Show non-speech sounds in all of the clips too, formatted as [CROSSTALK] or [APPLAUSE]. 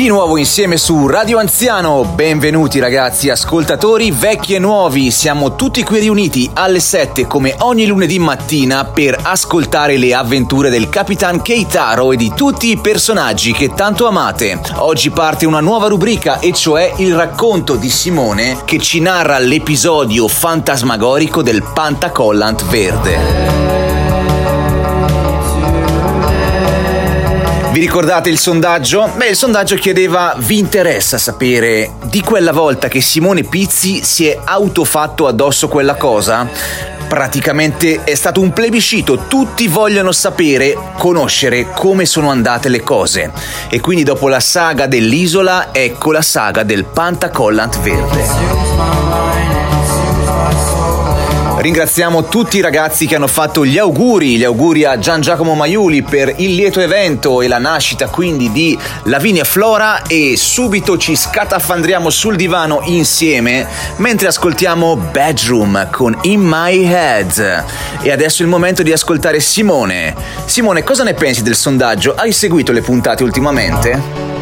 Di nuovo insieme su Radio Anziano, benvenuti ragazzi ascoltatori vecchi e nuovi, siamo tutti qui riuniti alle 7 come ogni lunedì mattina per ascoltare le avventure del Capitan Keitaro e di tutti i personaggi che tanto amate. Oggi parte una nuova rubrica e cioè il racconto di Simone che ci narra l'episodio fantasmagorico del Pantacollant Verde. Ricordate il sondaggio? Beh, il sondaggio chiedeva: vi interessa sapere di quella volta che Simone Pizzi si è autofatto addosso quella cosa? Praticamente è stato un plebiscito, tutti vogliono sapere, conoscere come sono andate le cose. E quindi dopo la saga dell'isola, ecco la saga del Pantacollant Verde. Ringraziamo tutti i ragazzi che hanno fatto gli auguri, gli auguri a Gian Giacomo Maiuli per il lieto evento e la nascita quindi di Lavinia Flora e subito ci scatafandriamo sul divano insieme mentre ascoltiamo Bedroom con In My Head. E adesso è il momento di ascoltare Simone. Simone, cosa ne pensi del sondaggio? Hai seguito le puntate ultimamente?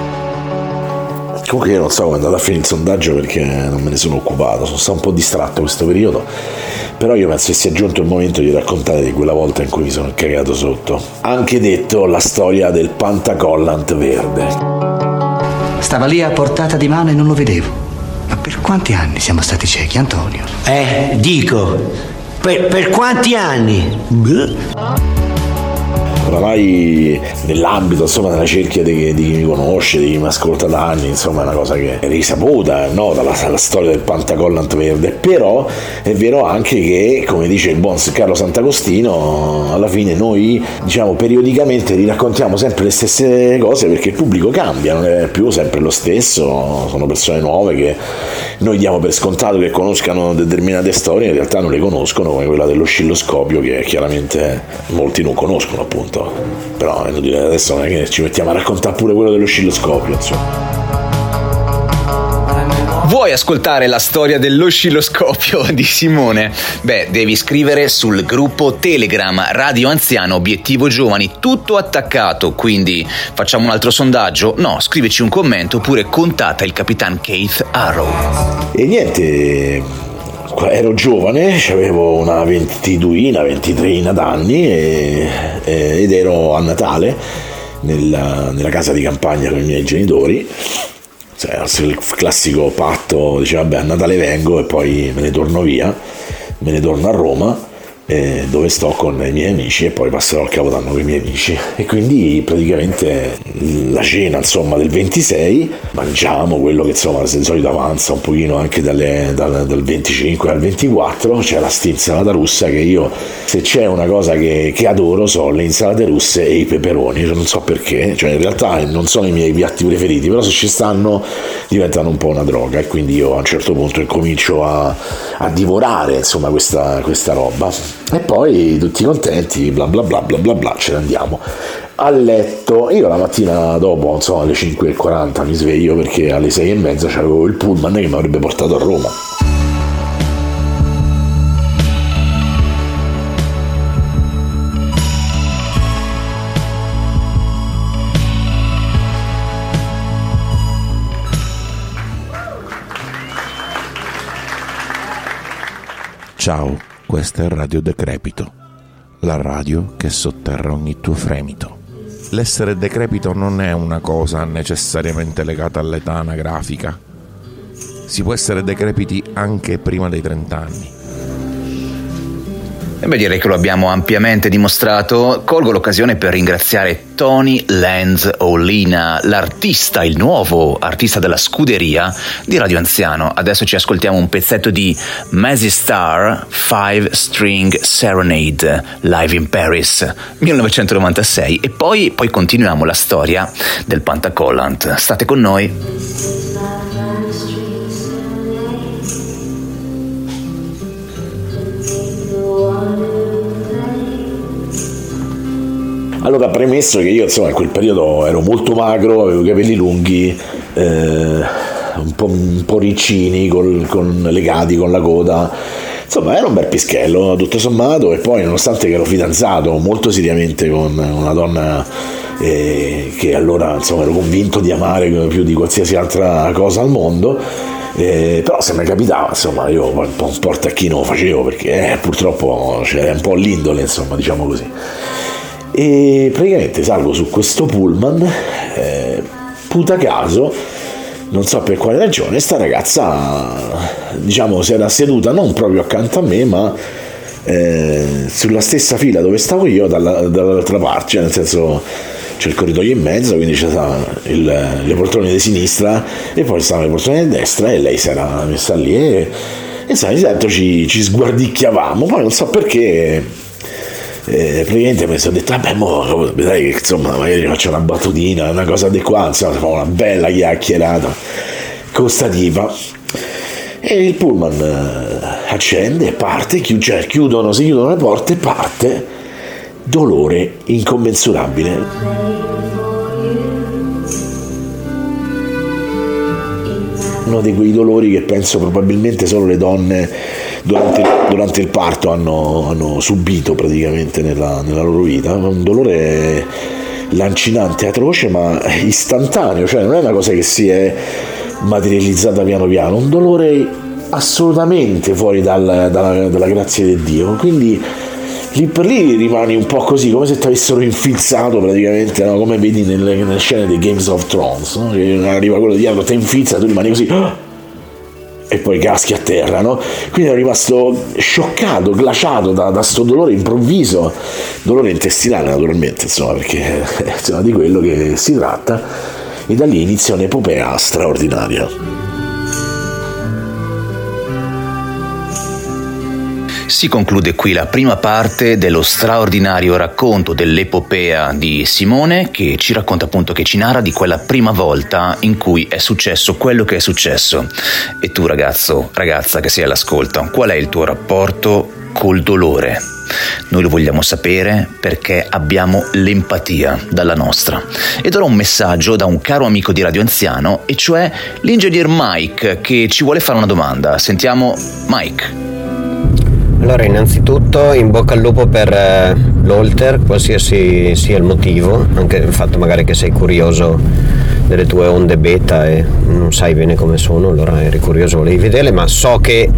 Comunque io non so quando è andato a finire il sondaggio perché non me ne sono occupato, sono stato un po' distratto questo periodo però io penso che sia giunto il momento di raccontare di quella volta in cui mi sono cagato sotto. Anche detto la storia del pantacollant verde. Stava lì a portata di mano e non lo vedevo. Ma per quanti anni siamo stati ciechi, Antonio? Eh, dico, per, per quanti anni? Beh oramai nell'ambito, insomma, della cerchia di, di, chi mi conosce, di chi mi ascolta da anni, insomma, è una cosa che è risaputa, no? dalla, dalla storia del Pantacollant Verde, però è vero anche che, come dice il buon Carlo Sant'Agostino, alla fine noi, diciamo, periodicamente riraccontiamo sempre le stesse cose perché il pubblico cambia, non è più sempre lo stesso, sono persone nuove che noi diamo per scontato che conoscano determinate storie, in realtà non le conoscono, come quella dell'oscilloscopio che chiaramente molti non conoscono appunto detto, però è inutile adesso non è che ci mettiamo a raccontare pure quello dell'oscilloscopio, insomma. Vuoi ascoltare la storia dell'oscilloscopio di Simone? Beh, devi scrivere sul gruppo Telegram Radio Anziano Obiettivo Giovani, tutto attaccato, quindi facciamo un altro sondaggio? No, scrivici un commento oppure contatta il capitan Keith Arrow. E niente, ero giovane, avevo una ventiduina, ventitreina d'anni e, e, ed ero a Natale nella, nella, casa di campagna con i miei genitori. Cioè, il classico patto, diceva vabbè a Natale vengo e poi me ne torno via, me ne torno a Roma eh, dove sto con i miei amici e poi passerò il capodanno con i miei amici. E quindi praticamente la cena insomma del 26 mangiamo quello che insomma di solito avanza un pochino anche dalle, dal, dal, 25 al 24 c'è la stinsalata russa che io se c'è una cosa che, che adoro sono le insalate russe e i peperoni non so perché cioè in realtà non sono i miei piatti preferiti però se ci stanno diventano un po' una droga e quindi io a un certo punto incomincio a, a divorare insomma questa, questa roba e poi tutti contenti, bla bla bla bla bla bla, ce ne andiamo a letto. Io la mattina dopo, insomma, alle 5.40 mi sveglio perché alle 6.30 c'avevo il pullman che mi avrebbe portato a Roma. Ciao questa è Radio Decrepito, la radio che sotterra ogni tuo fremito. L'essere decrepito non è una cosa necessariamente legata all'età anagrafica. Si può essere decrepiti anche prima dei 30 anni e beh, direi che lo abbiamo ampiamente dimostrato. Colgo l'occasione per ringraziare Tony Lenz Olina, l'artista, il nuovo artista della scuderia di Radio Anziano. Adesso ci ascoltiamo un pezzetto di Mazzy Star Five String Serenade live in Paris 1996 e poi, poi continuiamo la storia del Pantacollant. State con noi. Allora, premesso che io insomma in quel periodo ero molto magro, avevo i capelli lunghi, eh, un, po', un, po', riccini, col, con, legati con la coda, Insomma, era un bel pischello, tutto sommato, e poi nonostante che ero fidanzato molto seriamente con una donna eh, che allora insomma, ero convinto di amare più di qualsiasi altra cosa al mondo, eh, però se mi capitava, insomma, io un po' un portacchino lo facevo perché eh, purtroppo c'era un po' l'indole, insomma, diciamo così. E praticamente salgo su questo pullman, eh, puta caso, non so per quale ragione, sta ragazza, diciamo, si era seduta non proprio accanto a me, ma eh, sulla stessa fila dove stavo io, dalla, dall'altra parte, cioè nel senso c'è il corridoio in mezzo, quindi il, le poltrone di sinistra e poi stavano le poltrone di destra e lei si era messa lì e, e sai, solito ci, ci sguardicchiavamo, poi non so perché eh, praticamente mi sono detto vabbè mo che insomma magari faccio una battutina una cosa di qua insomma fa una bella chiacchierata con sta tipa e il pullman eh, accende parte chiud- cioè chiudono si chiudono le porte parte. Dolore incommensurabile. Uno di quei dolori che penso probabilmente solo le donne durante, durante il parto hanno, hanno, subito praticamente nella, nella loro vita, un dolore lancinante, atroce ma istantaneo, cioè non è una cosa che si è materializzata piano piano, un dolore assolutamente fuori dal, dalla, dalla grazia di Dio, quindi lì per lì rimani un po' così, come se ti avessero infilzato praticamente, no? come vedi nelle, nelle, scene dei Games of Thrones, no? arriva quello dietro, ti infilza, tu rimani così [GASPS] e poi caschi a terra, no? Quindi ero rimasto scioccato, glaciato da, da sto dolore improvviso, dolore intestinale naturalmente, insomma, perché insomma, di quello che si tratta, e da lì inizia un'epopea straordinaria. Si conclude qui la prima parte dello straordinario racconto dell'epopea di Simone che ci racconta appunto che ci narra di quella prima volta in cui è successo quello che è successo. E tu ragazzo, ragazza che sei all'ascolto, qual è il tuo rapporto col dolore? Noi lo vogliamo sapere perché abbiamo l'empatia dalla nostra. Ed ora un messaggio da un caro amico di Radio Anziano, e cioè l'ingegner Mike che ci vuole fare una domanda. Sentiamo Mike. Allora, innanzitutto in bocca al lupo per eh, l'Olter, qualsiasi sia il motivo, anche il fatto magari che sei curioso delle tue onde beta e non sai bene come sono, allora eri curioso, volevi vederle, ma so che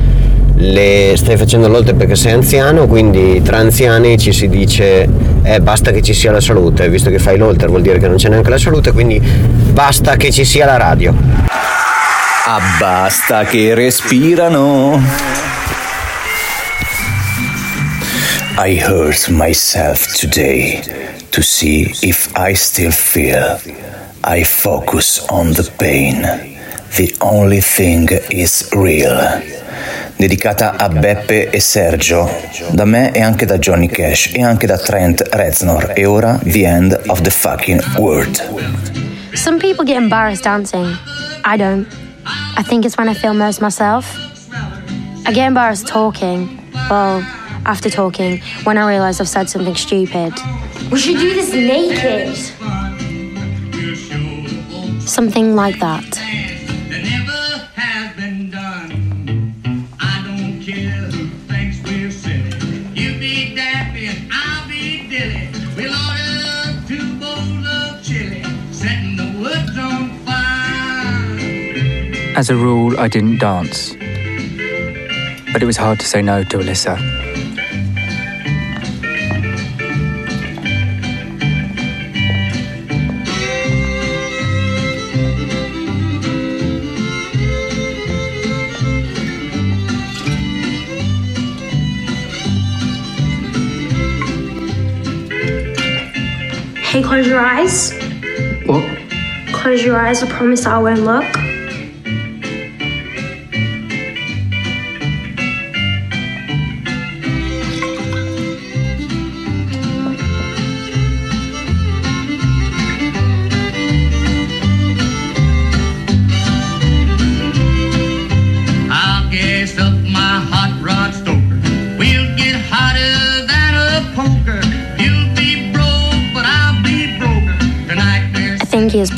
le stai facendo l'Olter perché sei anziano, quindi tra anziani ci si dice eh, basta che ci sia la salute, visto che fai l'Olter vuol dire che non c'è neanche la salute, quindi basta che ci sia la radio. Ah, basta che respirano. I hurt myself today to see if I still feel. I focus on the pain. The only thing is real. Dedicata a Beppe e Sergio, da me e anche da Johnny Cash e anche da Trent Reznor. E ora The End of the Fucking World. Some people get embarrassed dancing. I don't. I think it's when I feel most myself. I get embarrassed talking. Well, after talking when I realise I've said something stupid. We should do this naked. Something like that. As a rule, I didn't dance. But it was hard to say no to Alyssa. Close your eyes. What? Close your eyes. I promise I won't look.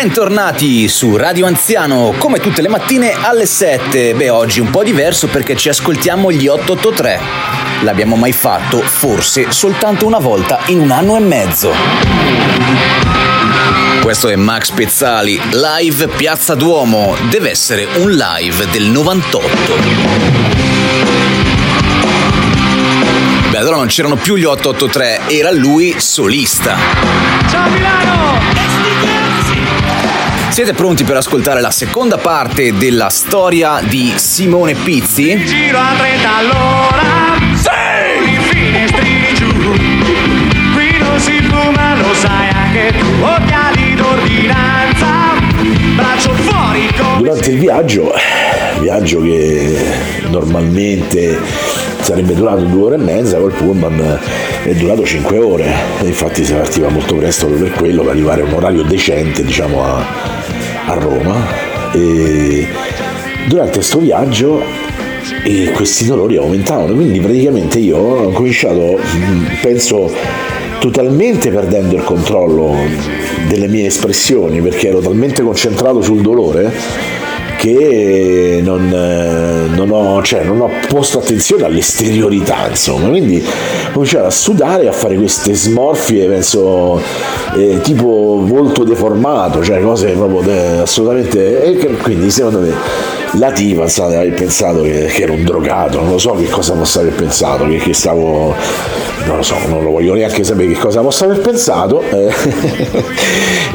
Bentornati su Radio Anziano, come tutte le mattine alle 7. Beh, oggi un po' diverso perché ci ascoltiamo gli 883. L'abbiamo mai fatto? Forse soltanto una volta in un anno e mezzo. Questo è Max Pezzali, live Piazza Duomo. Deve essere un live del 98. Beh, allora non c'erano più gli 883, era lui solista. Ciao Milano! Siete pronti per ascoltare la seconda parte della storia di Simone Pizzi? Giro a 30 all'ora Sì! I finestrini giù Qui non si fuma, lo sai anche tu Occhiali d'ordinanza Braccio fuori come Durante il viaggio, viaggio che normalmente sarebbe durato due ore e mezza, col pullman è durato cinque ore. Infatti si partiva molto presto proprio per quello, per arrivare a un orario decente, diciamo, a, a Roma. E durante questo viaggio e questi dolori aumentavano, quindi praticamente io ho cominciato, mh, penso, totalmente perdendo il controllo delle mie espressioni perché ero talmente concentrato sul dolore che non, eh, non ho, cioè, non ho posto attenzione all'esteriorità, insomma, quindi ho cominciato a sudare e a fare queste smorfie, penso, eh, tipo volto deformato, cioè cose proprio de- assolutamente... E quindi secondo me la tipa pensate, aver pensato che, che ero un drogato, non lo so che cosa possa aver pensato, che, che stavo... non lo so, non lo voglio neanche sapere che cosa possa aver pensato. eh.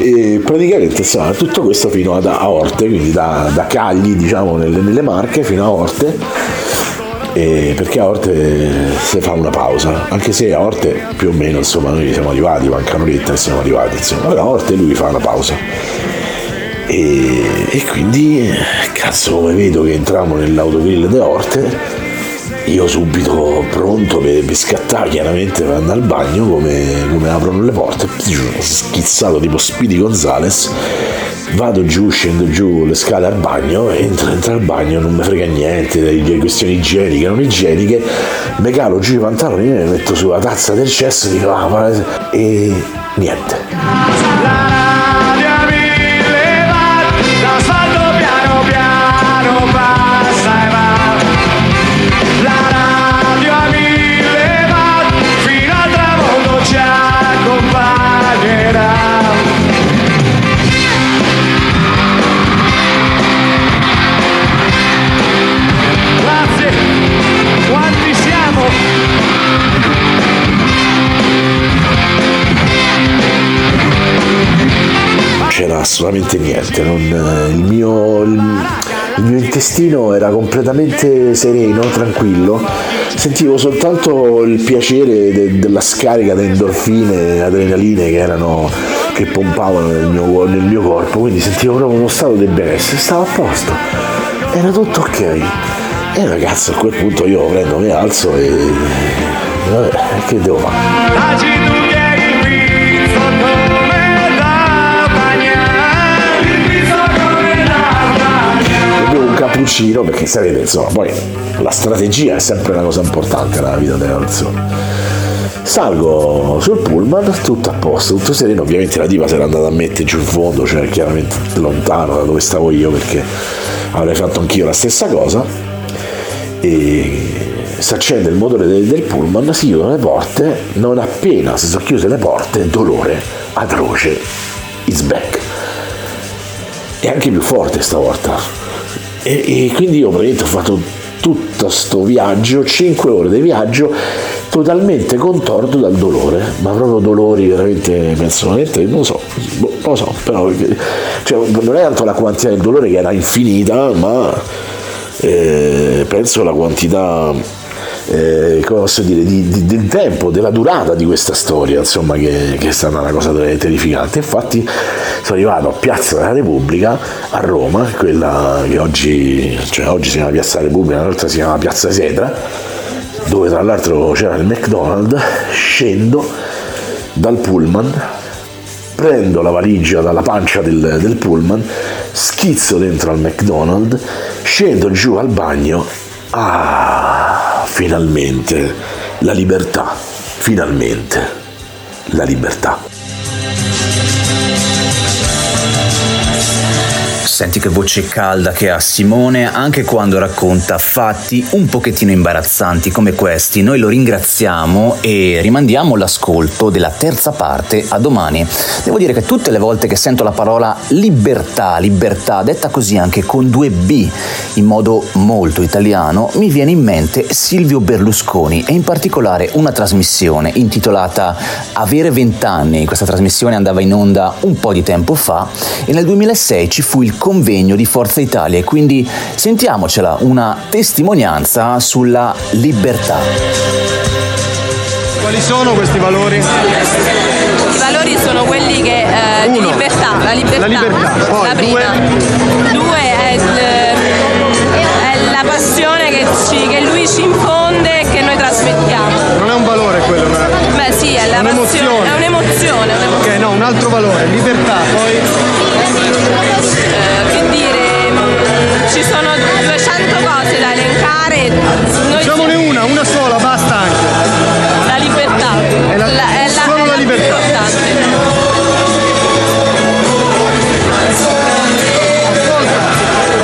[LAUGHS] e praticamente insomma tutto questo fino ad, a Orte, quindi da, da Cagli diciamo nelle, nelle Marche fino a Orte. E perché a Orte si fa una pausa, anche se a Orte più o meno insomma noi siamo arrivati, manca un'oretta e siamo arrivati, insomma, però a Orte lui fa una pausa. E, e quindi cazzo come vedo che entriamo nell'autogrill di Orte io subito pronto per, per scattare chiaramente per andare al bagno come, come aprono le porte schizzato tipo Speedy Gonzales vado giù scendo giù le scale al bagno entro, entro al bagno non mi frega niente delle questioni igieniche non igieniche mi calo giù i pantaloni mi metto sulla tazza del cesso dico ah, e niente assolutamente niente, non- il, mio, il- il mio intestino era completamente sereno, tranquillo, sentivo soltanto il piacere de- della scarica di endorfine adrenaline che, erano, che pompavano nel mio, nel mio corpo, quindi sentivo proprio uno stato di benessere, stavo a posto, era tutto ok. E ragazzi a quel punto io prendo, mi alzo e... Vabbè, che devo fare? Cappuccino perché sapete insomma poi la strategia è sempre una cosa importante nella vita delle persone. Salgo sul pullman tutto a posto tutto sereno. Ovviamente la diva si era andata a mettere giù in fondo cioè chiaramente lontano da dove stavo io perché avrei fatto anch'io la stessa cosa. E si accende il motore del, del pullman si chiudono le porte non appena si sono chiuse le porte dolore atroce it's back. E anche più forte stavolta. E, e quindi io praticamente ho fatto tutto sto viaggio, 5 ore di viaggio, totalmente contorto dal dolore, ma proprio dolori veramente, penso, veramente, non lo so, boh, non lo so, però cioè, non è tanto la quantità del dolore che era infinita, ma eh, penso la quantità eh, come posso dire, di- di- del tempo, della durata di questa storia, insomma, che, che è stata una cosa terrificante. Infatti sono arrivato a Piazza della Repubblica a Roma, quella che oggi, cioè oggi si chiama Piazza della Repubblica, una volta si chiama Piazza Sedra, dove tra l'altro c'era il McDonald's, scendo dal pullman, prendo la valigia dalla pancia del, del pullman, schizzo dentro al McDonald's, scendo giù al bagno, ah, finalmente la libertà, finalmente la libertà. Senti che voce calda che ha Simone anche quando racconta fatti un pochettino imbarazzanti come questi. Noi lo ringraziamo e rimandiamo l'ascolto della terza parte a domani. Devo dire che tutte le volte che sento la parola libertà, libertà, detta così anche con due B, in modo molto italiano, mi viene in mente Silvio Berlusconi e in particolare una trasmissione intitolata Avere vent'anni. Questa trasmissione andava in onda un po' di tempo fa e nel 2006 ci fu il convegno di Forza Italia e quindi sentiamocela, una testimonianza sulla libertà. Quali sono questi valori? I valori sono quelli che, eh, di libertà, la libertà, La libertà. Poi, la prima. Due, è, il- è la passione che, ci- che lui ci infonde e che noi trasmettiamo. Non è un valore quello, ma Beh sì, è la Un'emozione. passione, è un'emozione, è un'emozione. Ok, no, un altro valore, libertà, poi che dire, ci sono 200 cose da elencare. Noi diciamone una, una sola, basta anche. La libertà. È la- è solo è la più libertà.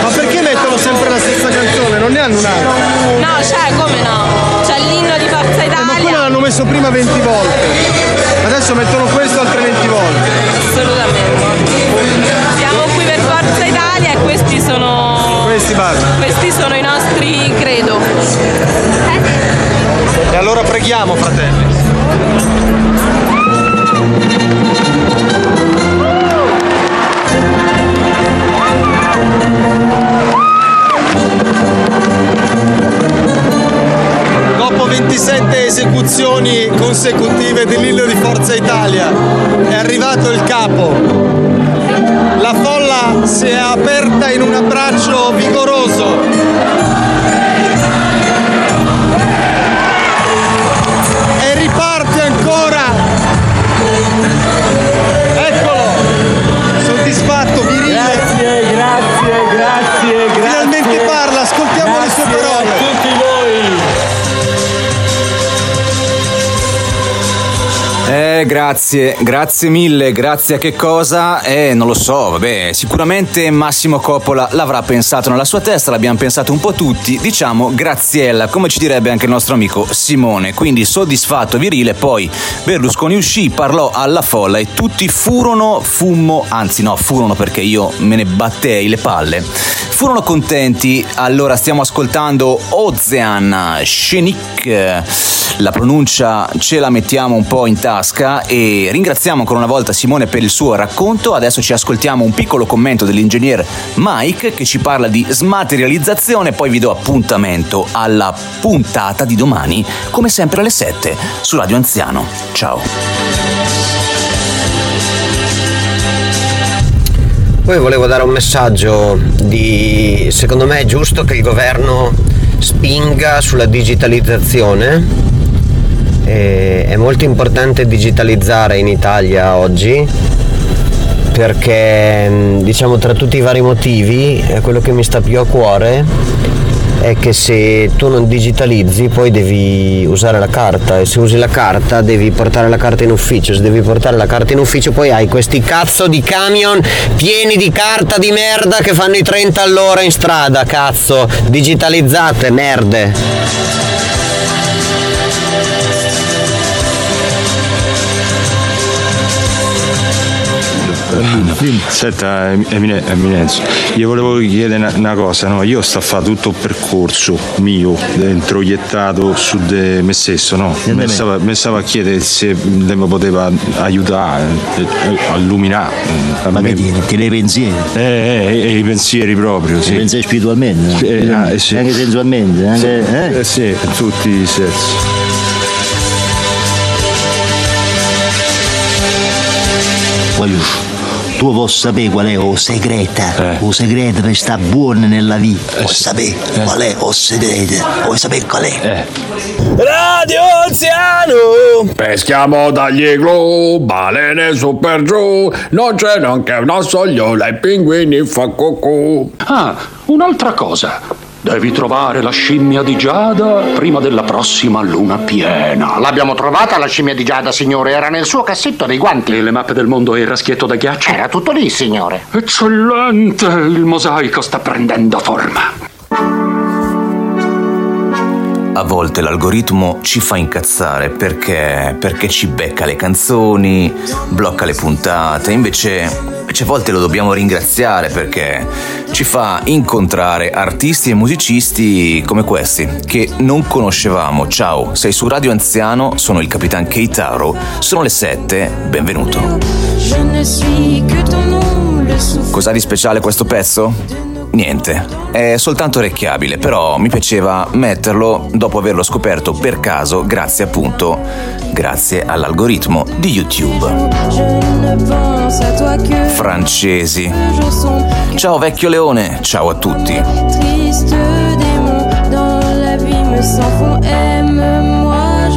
Ma perché mettono sempre la stessa canzone? Non ne hanno un'altra? No, c'è, come no? C'è l'inno di Forza Eh, ma Italia. quella l'hanno messo prima 20 volte. Adesso mettono questo altre 20 volte. Assolutamente. Forza Italia e questi sono. Questi. Questi sono i nostri credo. E allora preghiamo, fratelli. Dopo 27 esecuzioni consecutive grazie, grazie mille, grazie a che cosa? Eh, non lo so, vabbè, sicuramente Massimo Coppola l'avrà pensato nella sua testa, l'abbiamo pensato un po' tutti, diciamo graziella, come ci direbbe anche il nostro amico Simone. Quindi soddisfatto, virile, poi Berlusconi uscì, parlò alla folla e tutti furono, fummo, anzi no, furono perché io me ne battei le palle. Furono contenti, allora stiamo ascoltando Ozean Shenik, la pronuncia ce la mettiamo un po' in tasca e ringraziamo ancora una volta Simone per il suo racconto, adesso ci ascoltiamo un piccolo commento dell'ingegner Mike che ci parla di smaterializzazione, poi vi do appuntamento alla puntata di domani, come sempre alle 7 su Radio Anziano. Ciao! Poi volevo dare un messaggio di secondo me è giusto che il governo spinga sulla digitalizzazione. E è molto importante digitalizzare in Italia oggi perché mh, diciamo tra tutti i vari motivi eh, quello che mi sta più a cuore è che se tu non digitalizzi poi devi usare la carta. E se usi la carta devi portare la carta in ufficio, se devi portare la carta in ufficio poi hai questi cazzo di camion pieni di carta di merda che fanno i 30 all'ora in strada, cazzo, digitalizzate, merde. Senta, Emine- Eminenza, io volevo chiedere una, cosa, no? io sto a fare tutto un percorso mio, eh, introiettato su di me stesso, no? Mi stava, mi stava a chiedere se mi poteva aiutare, eh, a illuminare. Ma che tieni? Tieni i pensieri? Eh, eh, eh, i pensieri proprio, sì. I pensieri spiritualmente? Eh, ah, eh, sì. Anche sensualmente? Anche, Sì, eh? eh, sì, tutti i sensi. Voglio, tu vuoi sapere qual è il segreto? Eh. Il segreto per stare buono nella vita. Vuoi sapere qual è il segreto? Vuoi sapere qual è? Eh. Radio Anziano! Peschiamo dagli glu, balene su per giù, non c'è neanche una sogliola, i pinguini fa cucù. Ah, un'altra cosa. Devi trovare la scimmia di Giada prima della prossima luna piena. L'abbiamo trovata la scimmia di Giada, signore. Era nel suo cassetto dei guanti. E le mappe del mondo e il raschietto da ghiaccio? Era tutto lì, signore. Eccellente! Il mosaico sta prendendo forma. A volte l'algoritmo ci fa incazzare perché, perché ci becca le canzoni, blocca le puntate, invece, invece a volte lo dobbiamo ringraziare perché ci fa incontrare artisti e musicisti come questi che non conoscevamo. Ciao, sei su Radio Anziano, sono il Capitan Keitaro, sono le 7, benvenuto. Cos'ha di speciale questo pezzo? Niente, è soltanto orecchiabile, però mi piaceva metterlo dopo averlo scoperto per caso grazie appunto, grazie all'algoritmo di YouTube. Francesi. Ciao vecchio leone, ciao a tutti.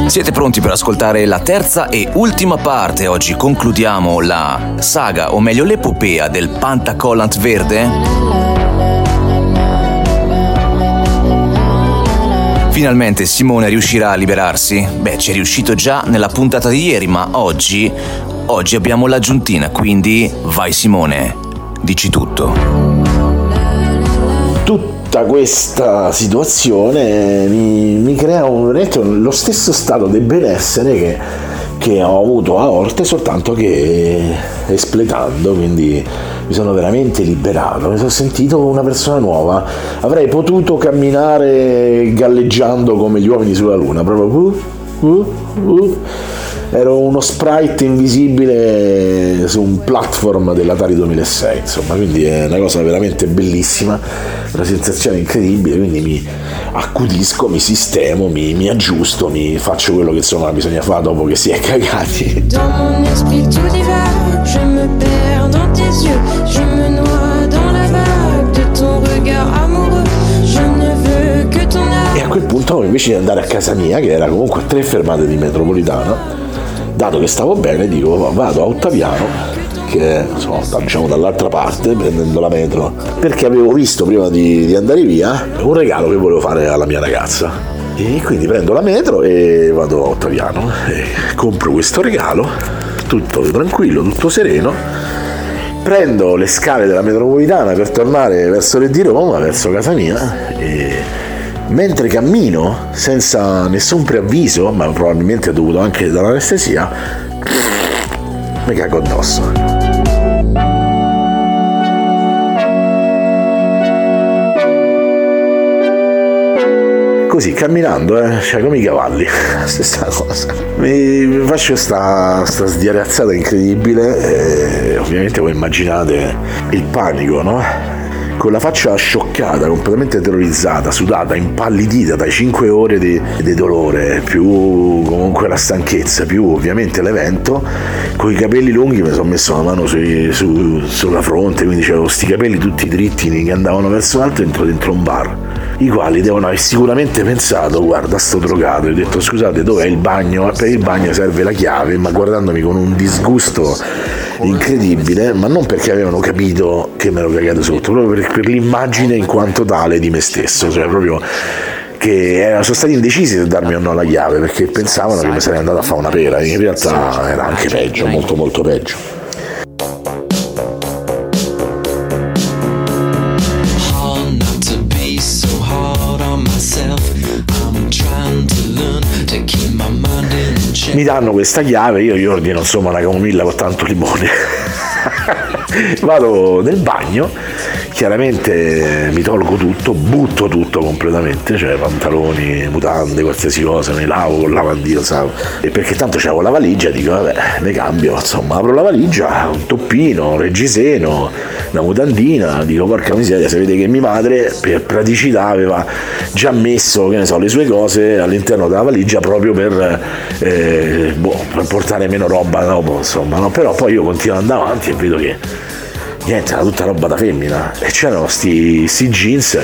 Siete pronti per ascoltare la terza e ultima parte? Oggi concludiamo la saga, o meglio l'epopea del Pantacollant verde? Finalmente Simone riuscirà a liberarsi? Beh, ci è riuscito già nella puntata di ieri, ma oggi, oggi abbiamo l'aggiuntina, quindi vai Simone, dici tutto. Tutta questa situazione mi, mi crea un, lo stesso stato di benessere che, che ho avuto a Orte, soltanto che espletando, quindi mi sono veramente liberato, mi sono sentito una persona nuova, avrei potuto camminare galleggiando come gli uomini sulla luna, proprio uh, uh, uh. Ero uno sprite invisibile su un platform dell'Atari 2006, insomma, quindi è una cosa veramente bellissima, una sensazione incredibile, quindi mi accudisco, mi sistemo, mi, mi aggiusto, mi faccio quello che insomma bisogna fare dopo che si è cagati. Je me perds dans tes yeux, je me noie dans la vague de ton regard amoureux. Je ne veux que ton âme. E a quel punto, invece di andare a casa mia, che era comunque a tre fermate di metropolitana, dato che stavo bene, dico vado a Ottaviano, che insomma, diciamo dall'altra parte, prendendo la metro, perché avevo visto prima di, di andare via un regalo che volevo fare alla mia ragazza. E quindi prendo la metro e vado a Ottaviano e compro questo regalo tutto tranquillo, tutto sereno. Prendo le scale della metropolitana per tornare verso le di Roma, verso casa mia e mentre cammino senza nessun preavviso, ma probabilmente dovuto anche dall'anestesia, mi cago addosso. così camminando, eh, cioè come i cavalli, [LAUGHS] stessa cosa. Mi faccio questa sdiarazzata incredibile e ovviamente voi immaginate il panico, no? Con la faccia scioccata, completamente terrorizzata, sudata, impallidita dai 5 ore di, di, dolore, più comunque la stanchezza, più ovviamente l'evento, con i capelli lunghi mi sono messo la mano sui, su, sulla fronte, quindi avevo questi capelli tutti dritti che andavano verso l'alto e entro dentro un bar i quali devono aver sicuramente pensato guarda sto drogato e detto scusate dov'è il bagno? Per il bagno serve la chiave ma guardandomi con un disgusto incredibile ma non perché avevano capito che me l'ho cagato sotto proprio per, per l'immagine in quanto tale di me stesso cioè proprio che sono stati indecisi se darmi o no la chiave perché pensavano che mi sarei andato a fare una pera in realtà era anche peggio molto molto peggio mi danno questa chiave, io gli ordino insomma una camomilla con tanto limone. [LAUGHS] Vado nel bagno, chiaramente mi tolgo tutto, butto tutto completamente, cioè pantaloni, mutande, qualsiasi cosa, mi lavo con lavandino, sai? E perché tanto c'avevo la valigia, dico vabbè, ne cambio, insomma, apro la valigia, un toppino, un reggiseno, una mutandina, dico porca miseria, sapete che mia madre per praticità aveva già messo, che ne so, le sue cose all'interno della valigia proprio per, eh, boh, per portare meno roba dopo, insomma, no? però poi io continuo ad andare avanti e vedo che niente, era tutta roba da femmina. E c'erano sti, sti jeans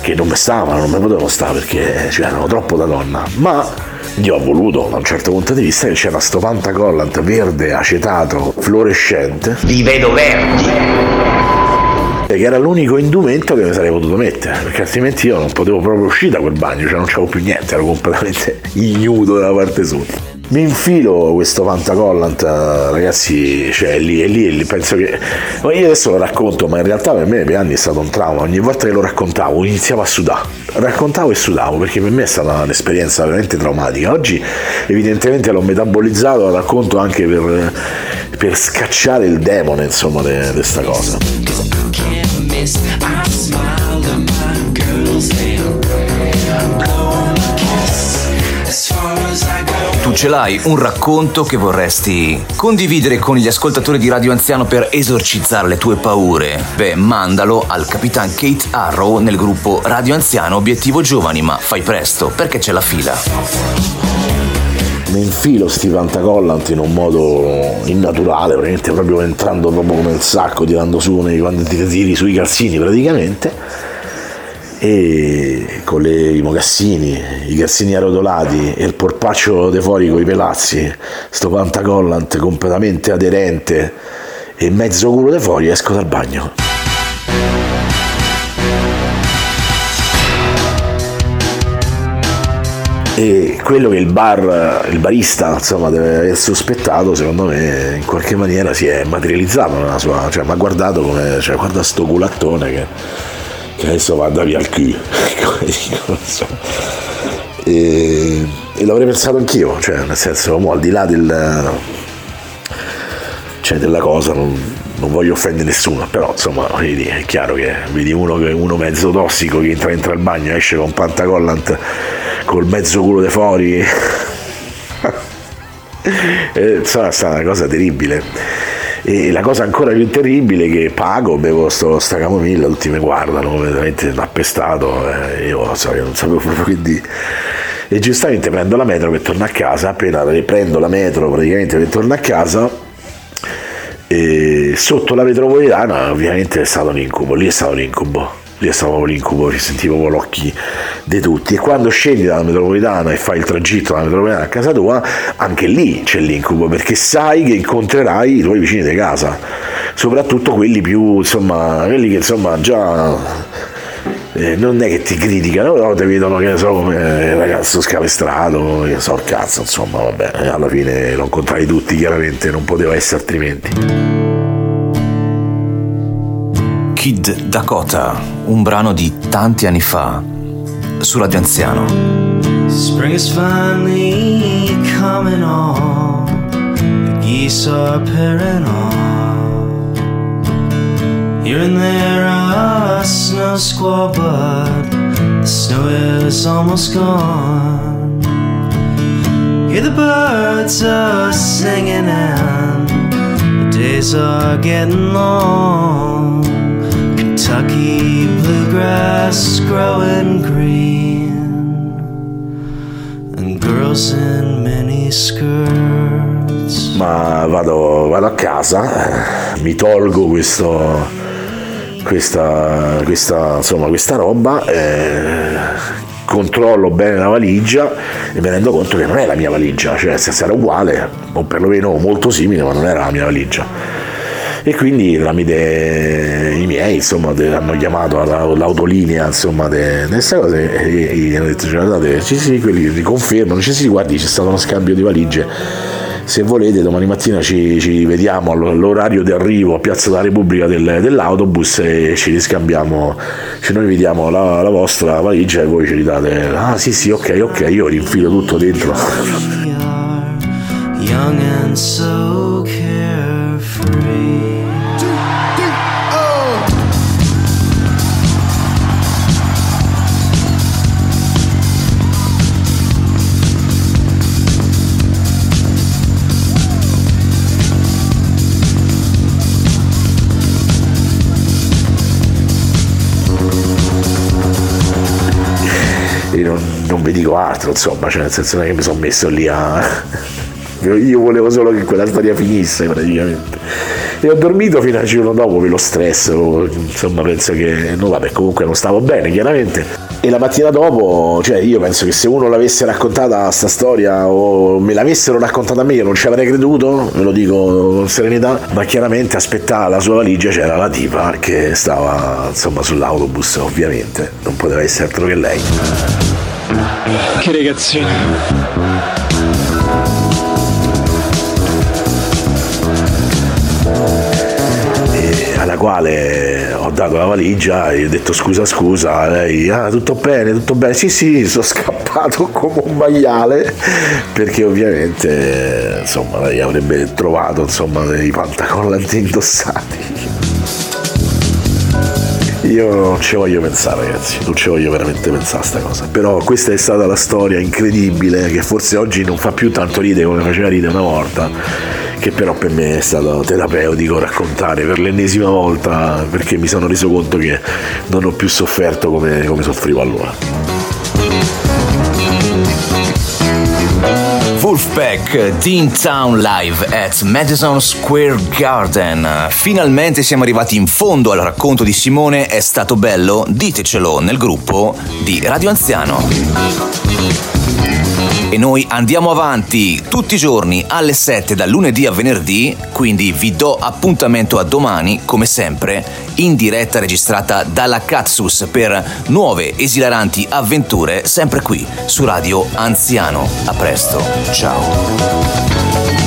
che non mi stavano, non mi potevano stare perché cioè, erano troppo da donna, ma io ho voluto da un certo punto di vista che c'era sto pantacollant verde acetato fluorescente. Li vedo verdi Che era l'unico indumento che mi sarei potuto mettere, perché altrimenti io non potevo proprio uscire da quel bagno, cioè non c'avevo più niente, ero completamente [LAUGHS] ignudo dalla parte sotto. Mi infilo questo pantacollant, ragazzi, cioè lì e lì, lì, penso che... Ma io adesso lo racconto, ma in realtà per me per anni è stato un trauma, ogni volta che lo raccontavo iniziavo a sudare, raccontavo e sudavo, perché per me è stata un'esperienza veramente traumatica. Oggi evidentemente l'ho metabolizzato, lo racconto anche per, per scacciare il demone, insomma, di questa cosa. Tu ce l'hai un racconto che vorresti condividere con gli ascoltatori di Radio Anziano per esorcizzare le tue paure? Beh, mandalo al Capitan Kate Arrow nel gruppo Radio Anziano Obiettivo Giovani, ma fai presto perché c'è la fila. Mi infilo sti pantacollant in un modo innaturale, veramente proprio entrando proprio come il sacco, tirando su nei, quando ti tiri sui calzini praticamente e con le, i mocassini, i calzini arrotolati e il porpaccio de fuori con i pelazzi, sto pantacollant completamente aderente e mezzo culo de fuori esco dal bagno. E quello che il bar, il barista, insomma, deve aver sospettato, secondo me, in qualche maniera si è materializzato nella sua. cioè mi ha guardato come. cioè guarda sto culattone che, che adesso vada via al culo. [LAUGHS] E, e l'avrei pensato anch'io, cioè, nel senso, mo, al di là del. cioè della cosa, non, non voglio offendere nessuno, però insomma vedi, è chiaro che vedi uno, uno mezzo tossico che entra, entra al bagno esce con pantacollant col mezzo culo de fuori. [LAUGHS] Eh, è stata una cosa terribile. E la cosa ancora più terribile è che pago, bevo sto, sta camomilla, tutti mi guardano completamente appestato, eh, io, so, io non sapevo proprio che dire. E giustamente prendo la metro per tornare a casa, appena prendo la metro praticamente per tornare a casa, e sotto la metropolitana ovviamente è stato un incubo, lì è stato un incubo, lì è stato proprio l'incubo, ci sentivo con l'occhi di tutti e quando scendi dalla metropolitana e fai il tragitto dalla metropolitana a casa tua, anche lì c'è l'incubo perché sai che incontrerai i tuoi vicini di casa, soprattutto quelli più, insomma, quelli che insomma già eh, non è che ti criticano, però ti vedono che ne so come il ragazzo scapestrato, che so cazzo, insomma, vabbè, eh, alla fine lo incontrai tutti, chiaramente non poteva essere altrimenti. Kid Dakota, un brano di tanti anni fa, su Radio Anziano. Spring is finally coming on. The geese are pairing off. Here and there a snow squall, but the snow is almost gone. Hear the birds are singing and the days are getting long. Kentucky bluegrass growing green and girls in mini skirts. ma vado, vado a casa, eh, mi tolgo questo, questa, questa, insomma, questa roba, eh, controllo bene la valigia e mi rendo conto che non è la mia valigia, cioè senso era uguale, o perlomeno molto simile, ma non era la mia valigia. E quindi tramite i miei, insomma, hanno chiamato l'autolinea, insomma, di cose e, e hanno detto, cioè, guardate, sì sì, quelli riconfermano, dice sì, guardi, c'è stato uno scambio di valigie se volete domani mattina ci, ci vediamo all'orario di arrivo a Piazza della Repubblica del- dell'autobus e ci riscambiamo, ci noi vediamo la, la vostra valigia e voi ci ridate, ah sì sì ok ok, io rinfilo tutto dentro. Non, vi dico altro, insomma, cioè nel senso che mi sono messo lì a... [LAUGHS] Io volevo solo che quella storia finisse praticamente. E ho dormito fino al giorno dopo per lo stress, insomma penso che... No vabbè, comunque non stavo bene chiaramente. E la mattina dopo, cioè io penso che se uno l'avesse raccontata sta storia o me l'avessero raccontata a me io non ci avrei creduto, ve lo dico con serenità, ma chiaramente aspettava la sua valigia c'era la tipa che stava insomma sull'autobus ovviamente, non poteva essere altro che lei. Che ragazzina. alla quale ho dato la valigia e ho detto scusa scusa, lei ah tutto bene, tutto bene, sì sì, sono scappato [LAUGHS] come un maiale perché ovviamente insomma lei avrebbe trovato insomma dei pantacollanti indossati. [LAUGHS] Io non ci voglio pensare ragazzi, non ci voglio veramente pensare a sta cosa. Però questa è stata la storia incredibile che forse oggi non fa più tanto ridere come faceva ridere una volta che però per me è stato terapeutico raccontare per l'ennesima volta perché mi sono reso conto che non ho più sofferto come, come soffrivo allora. Wolfpack Teen Town Live at Madison Square Garden. Finalmente siamo arrivati in fondo al racconto di Simone, è stato bello? Ditecelo nel gruppo di Radio Anziano. E noi andiamo avanti tutti i giorni alle 7 dal lunedì a venerdì, quindi vi do appuntamento a domani, come sempre, in diretta registrata dalla Katsus per nuove esilaranti avventure, sempre qui su Radio Anziano. A presto, ciao.